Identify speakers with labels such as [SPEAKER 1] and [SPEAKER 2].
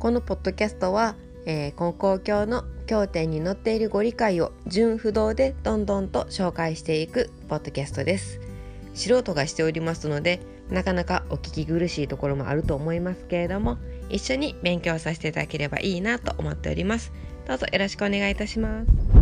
[SPEAKER 1] このポッドキャストは、えー、根校教の経典に載っているご理解を順不動でどんどんと紹介していくポッドキャストです。素人がしておりますのでなかなかお聞き苦しいところもあると思いますけれども一緒に勉強させていただければいいなと思っております。どうぞよろしくお願いいたします。